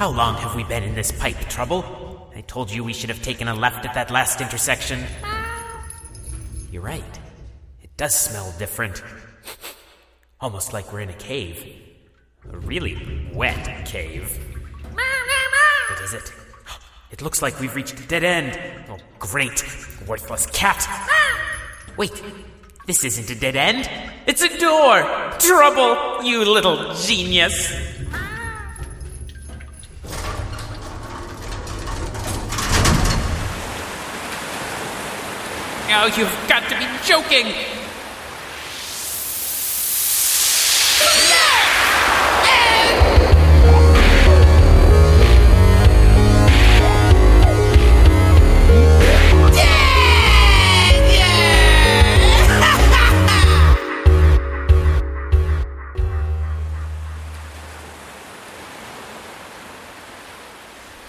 How long have we been in this pipe, Trouble? I told you we should have taken a left at that last intersection. You're right. It does smell different. Almost like we're in a cave. A really wet cave. What is it? It looks like we've reached a dead end. Oh, great. Worthless cat. Wait, this isn't a dead end. It's a door. Trouble, you little genius. Oh, you've got to be joking.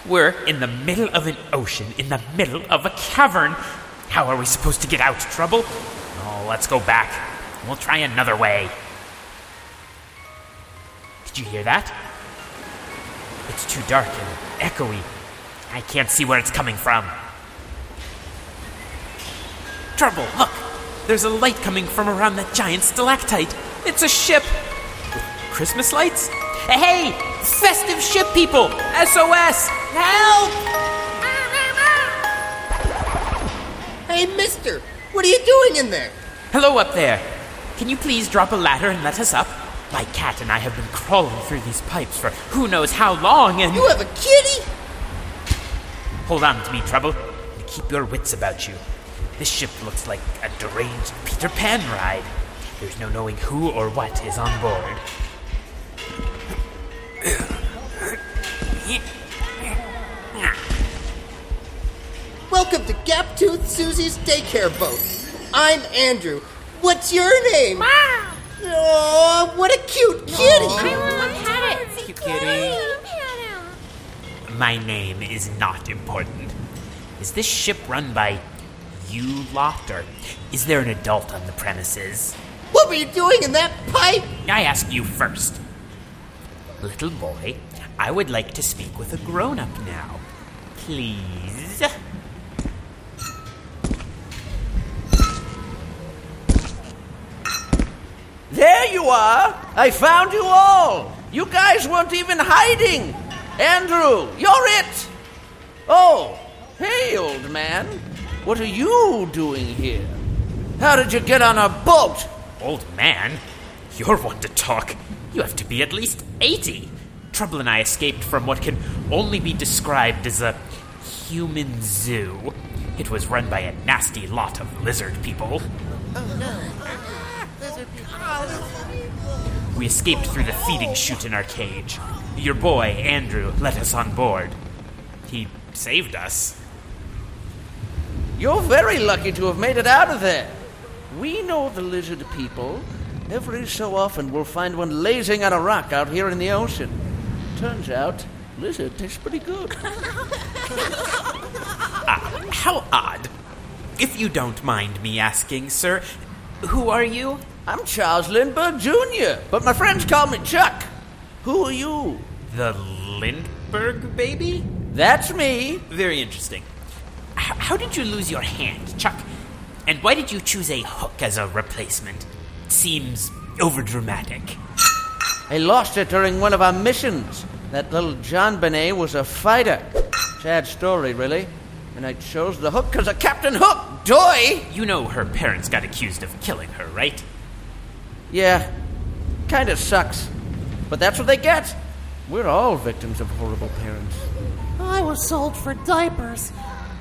We're in the middle of an ocean, in the middle of a cavern. How are we supposed to get out, Trouble? Oh, let's go back. We'll try another way. Did you hear that? It's too dark and echoey. I can't see where it's coming from. Trouble, look! There's a light coming from around that giant stalactite. It's a ship! With Christmas lights? Hey! Festive ship people! SOS! Help! Hey, mister, what are you doing in there? Hello up there. Can you please drop a ladder and let us up? My cat and I have been crawling through these pipes for who knows how long and. You have a kitty? Hold on to me, Trouble, and keep your wits about you. This ship looks like a deranged Peter Pan ride. There's no knowing who or what is on board. Welcome to Gaptooth Susie's daycare boat. I'm Andrew. What's your name? Oh, what a cute kitty! Cute kitty. My name is not important. Is this ship run by you lot, or is there an adult on the premises? What were you doing in that pipe? I ask you first. Little boy, I would like to speak with a grown up now. Please. There are! I found you all! You guys weren't even hiding! Andrew, you're it! Oh, hey, old man. What are you doing here? How did you get on a boat? Old man, you're one to talk. You have to be at least 80. Trouble and I escaped from what can only be described as a human zoo. It was run by a nasty lot of lizard people. Oh, We escaped through the feeding chute in our cage. Your boy, Andrew, let us on board. He saved us. You're very lucky to have made it out of there. We know the lizard people. Every so often we'll find one lazing on a rock out here in the ocean. Turns out, lizard tastes pretty good. Ah, how odd. If you don't mind me asking, sir, who are you? I'm Charles Lindbergh Jr., but my friends call me Chuck. Who are you? The Lindbergh baby? That's me. Very interesting. H- how did you lose your hand, Chuck? And why did you choose a hook as a replacement? Seems overdramatic. I lost it during one of our missions. That little JonBenét was a fighter. Sad story, really. And I chose the hook because of Captain Hook, doy! You know her parents got accused of killing her, right? Yeah, kinda sucks. But that's what they get. We're all victims of horrible parents. I was sold for diapers.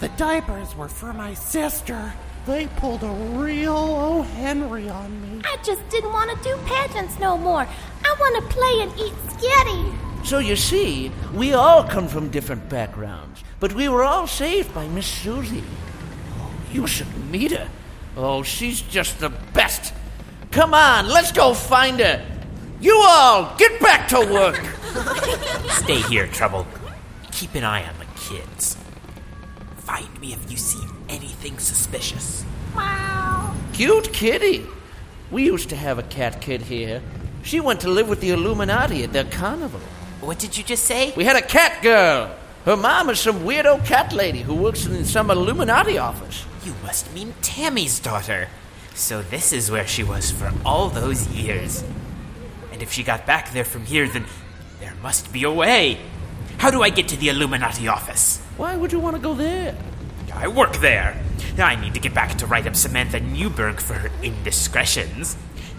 The diapers were for my sister. They pulled a real O. Henry on me. I just didn't want to do pageants no more. I want to play and eat spaghetti. So you see, we all come from different backgrounds, but we were all saved by Miss Susie. Oh, you should meet her. Oh, she's just the best. Come on, let's go find her. You all, get back to work. Stay here, Trouble. Keep an eye on the kids. Find me if you see anything suspicious. Wow. Cute kitty. We used to have a cat kid here. She went to live with the Illuminati at their carnival. What did you just say? We had a cat girl. Her mom is some weirdo cat lady who works in some Illuminati office. You must mean Tammy's daughter. So this is where she was for all those years. And if she got back there from here, then there must be a way. How do I get to the Illuminati office? Why would you want to go there? I work there. I need to get back to write up Samantha Newberg for her indiscretions.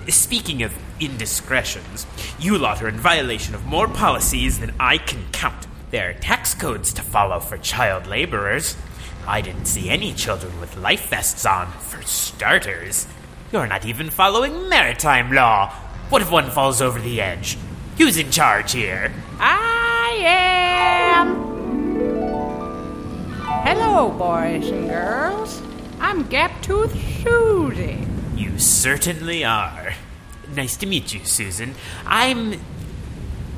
Speaking of indiscretions, you lot are in violation of more policies than I can count. There are tax codes to follow for child laborers. I didn't see any children with life vests on, for starters. You're not even following maritime law. What if one falls over the edge? Who's in charge here? I am. Hello, boys and girls. I'm Gaptooth Susie. You certainly are. Nice to meet you, Susan. I'm.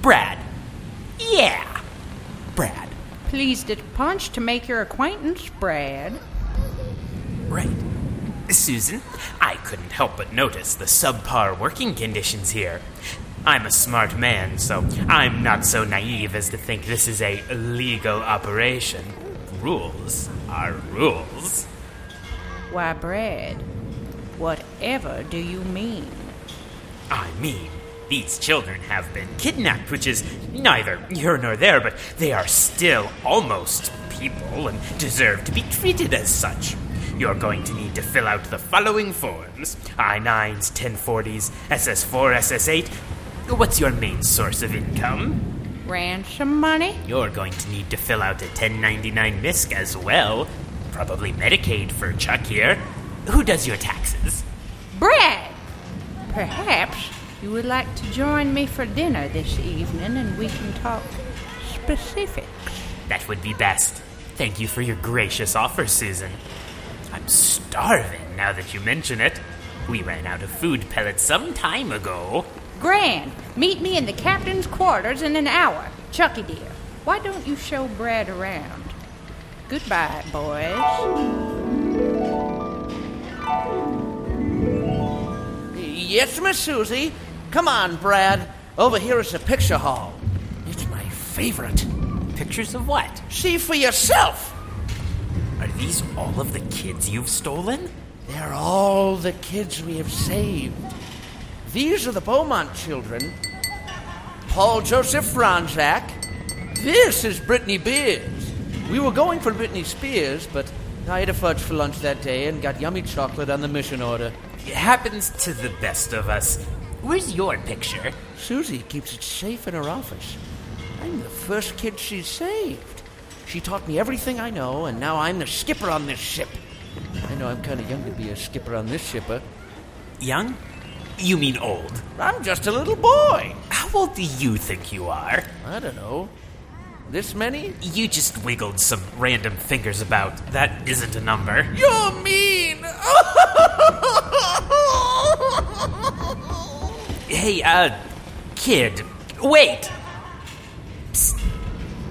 Brad. Yeah. Pleased at Punch to make your acquaintance, Brad. Right. Susan, I couldn't help but notice the subpar working conditions here. I'm a smart man, so I'm not so naive as to think this is a legal operation. Rules are rules. Why, Brad, whatever do you mean? I mean, these children have been kidnapped, which is neither here nor there, but they are still almost people and deserve to be treated as such. You're going to need to fill out the following forms I 9s, 1040s, SS4, SS8. What's your main source of income? Ransom money? You're going to need to fill out a 1099 MISC as well. Probably Medicaid for Chuck here. Who does your taxes? Brad! Perhaps you would like to join me for dinner this evening and we can talk specifics. That would be best. Thank you for your gracious offer, Susan. I'm starving now that you mention it. We ran out of food pellets some time ago. Grand, meet me in the captain's quarters in an hour. Chucky dear, why don't you show Brad around? Goodbye, boys. Yes, Miss Susie. Come on, Brad. Over here is the picture hall. It's my favorite. Pictures of what? See for yourself. Are these all of the kids you've stolen? They're all the kids we have saved. These are the Beaumont children. Paul Joseph Fronczak. This is Brittany Beers. We were going for Britney Spears, but I ate a fudge for lunch that day and got yummy chocolate on the mission order. It happens to the best of us. Where's your picture? Susie keeps it safe in her office. I'm the first kid she's saved. She taught me everything I know, and now I'm the skipper on this ship. I know I'm kind of young to be a skipper on this shipper. Young? You mean old? I'm just a little boy. How old do you think you are? I don't know. This many? You just wiggled some random fingers about. That isn't a number. You're mean! Hey, uh, kid, wait! Psst,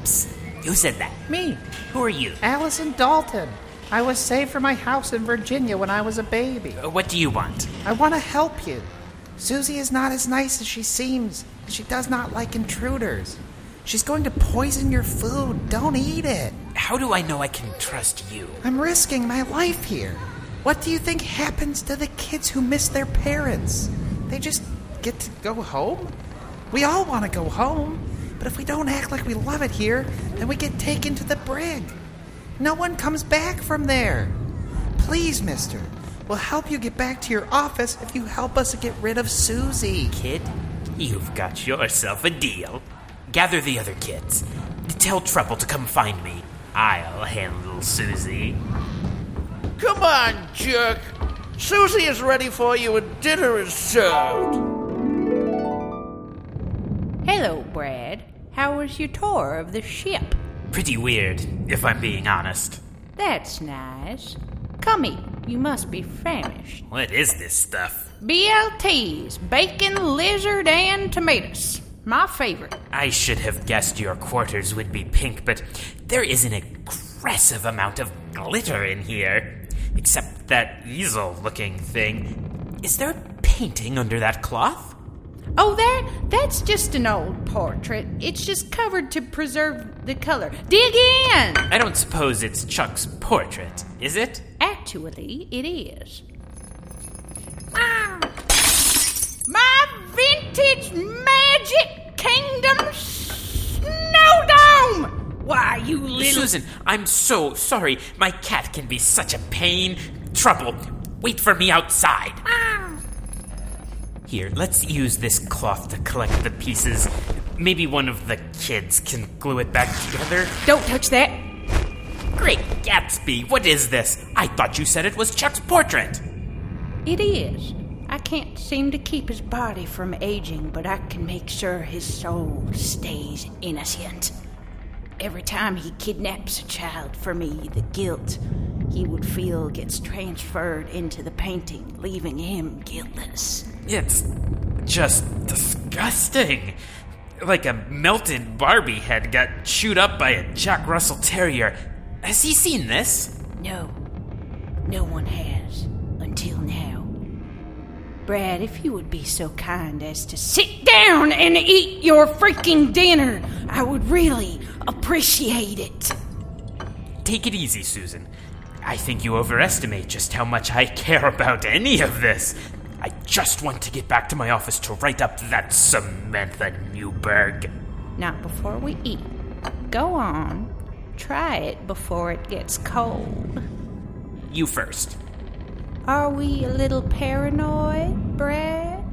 psst. Who said that? Me, Who are you? Allison Dalton. I was saved from my house in Virginia when I was a baby. Uh, What do you want? I want to help you. Susie is not as nice as she seems. She does not like intruders. She's going to poison your food. Don't eat it. How do I know I can trust you? I'm risking my life here. What do you think happens to the kids who miss their parents? They just get to go home? We all want to go home, but if we don't act like we love it here, then we get taken to the brig. No one comes back from there. Please, mister, we'll help you get back to your office if you help us get rid of Susie. Kid, you've got yourself a deal. Gather the other kids. Tell Trouble to come find me. I'll handle Susie. Come on, jerk. Susie is ready for you and dinner is served. Hello, Brad. How was your tour of the ship? Pretty weird, if I'm being honest. That's nice. Come eat. You must be famished. What is this stuff? BLTs, bacon, lizard, and tomatoes. My favorite. I should have guessed your quarters would be pink, but there is an aggressive amount of glitter in here. Except that easel looking thing. Is there a painting under that cloth? Oh, that that's just an old portrait. It's just covered to preserve the color. Dig in. I don't suppose it's Chuck's portrait, is it? Actually, it is. Ah! My vintage magic kingdom snow dome. Why, you little Susan, I'm so sorry. My cat can be such a pain. Trouble. Wait for me outside. Here, let's use this cloth to collect the pieces. Maybe one of the kids can glue it back together. Don't touch that. Great Gatsby, what is this? I thought you said it was Chuck's portrait. It is. I can't seem to keep his body from aging, but I can make sure his soul stays innocent. Every time he kidnaps a child for me, the guilt he would feel gets transferred into the painting, leaving him guiltless. It's just disgusting. Like a melted Barbie head got chewed up by a Jack Russell Terrier. Has he seen this? No, no one has until now. Brad, if you would be so kind as to sit down and eat your freaking dinner, I would really appreciate it. Take it easy, Susan. I think you overestimate just how much I care about any of this. I just want to get back to my office to write up that Samantha Newberg. Not before we eat. Go on. Try it before it gets cold. You first. Are we a little paranoid, Brad?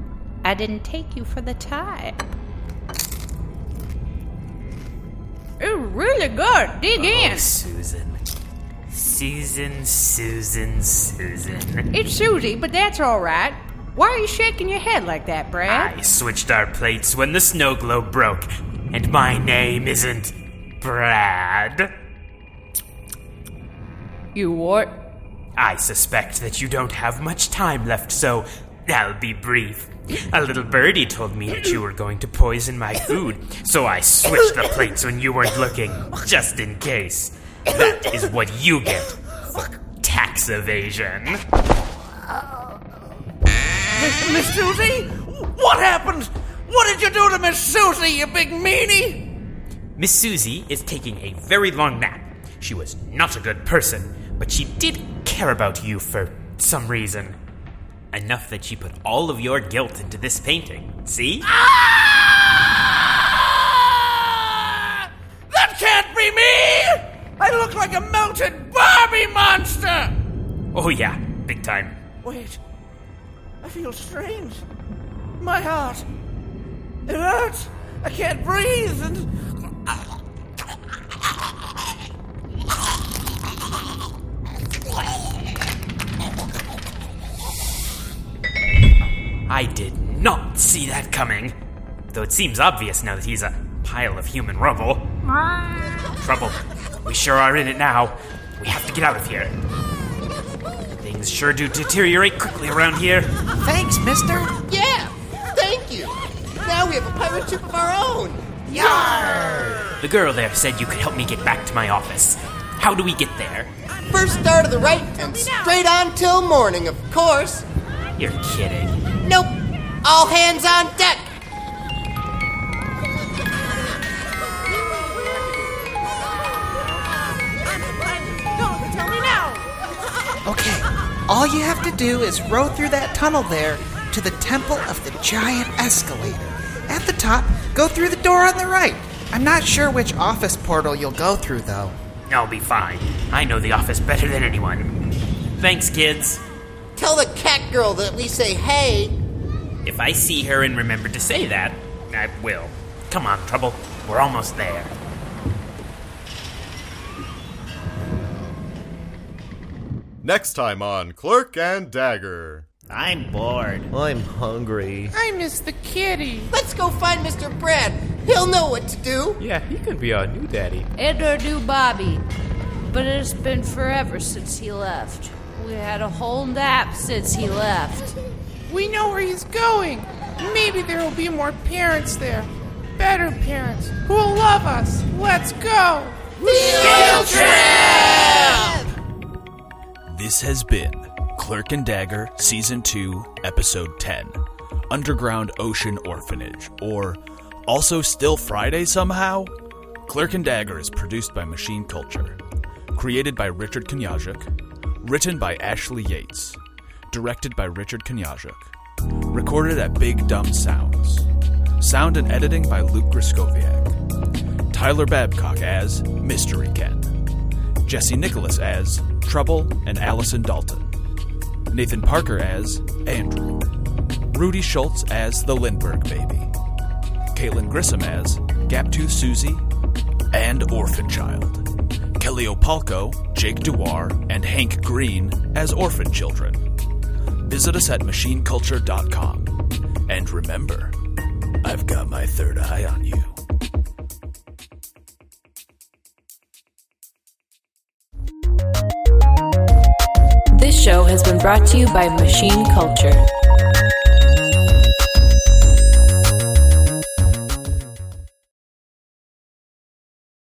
I didn't take you for the type. It's really good. Dig oh, in. Oh, Susan. Susan, Susan, Susan. It's Susie, but that's all right. Why are you shaking your head like that, Brad? I switched our plates when the snow globe broke, and my name isn't Brad. You what? I suspect that you don't have much time left, so I'll be brief. A little birdie told me that you were going to poison my food, so I switched the plates when you weren't looking, just in case. That is what you get for tax evasion. Miss Susie? What happened? What did you do to Miss Susie, you big meanie? Miss Susie is taking a very long nap. She was not a good person, but she did care about you for some reason. Enough that she put all of your guilt into this painting. See? Ah! That can't be me! I look like a melted Barbie monster! Oh, yeah, big time. Wait. I feel strange. My heart. It hurts. I can't breathe and. I did not see that coming. Though it seems obvious now that he's a pile of human rubble. Trouble. We sure are in it now. We have to get out of here. Things sure do deteriorate quickly around here. Thanks, mister. Yeah, thank you. Now we have a pirate ship of our own. Yeah. The girl there said you could help me get back to my office. How do we get there? First star to the right and straight on till morning, of course. You're kidding. Nope. All hands on deck. All you have to do is row through that tunnel there to the Temple of the Giant Escalator. At the top, go through the door on the right. I'm not sure which office portal you'll go through, though. I'll be fine. I know the office better than anyone. Thanks, kids. Tell the cat girl that we say hey. If I see her and remember to say that, I will. Come on, Trouble. We're almost there. Next time on Clerk and Dagger. I'm bored. I'm hungry. I miss the kitty. Let's go find Mr. Brad. He'll know what to do. Yeah, he could be our new daddy. And our new Bobby. But it's been forever since he left. We had a whole nap since he left. We know where he's going. Maybe there will be more parents there. Better parents who will love us. Let's go. This has been Clerk and Dagger Season 2, Episode 10 Underground Ocean Orphanage, or also Still Friday somehow? Clerk and Dagger is produced by Machine Culture. Created by Richard Kanyazuk. Written by Ashley Yates. Directed by Richard Kanyazuk. Recorded at Big Dumb Sounds. Sound and editing by Luke Griskoviak. Tyler Babcock as Mystery Ken. Jesse Nicholas as Trouble and Allison Dalton. Nathan Parker as Andrew. Rudy Schultz as the Lindbergh Baby. Caitlin Grissom as Gaptooth Susie and Orphan Child. Kelly Opalco, Jake Dewar, and Hank Green as orphan children. Visit us at machineculture.com. And remember, I've got my third eye on you. Brought to you by Machine Culture.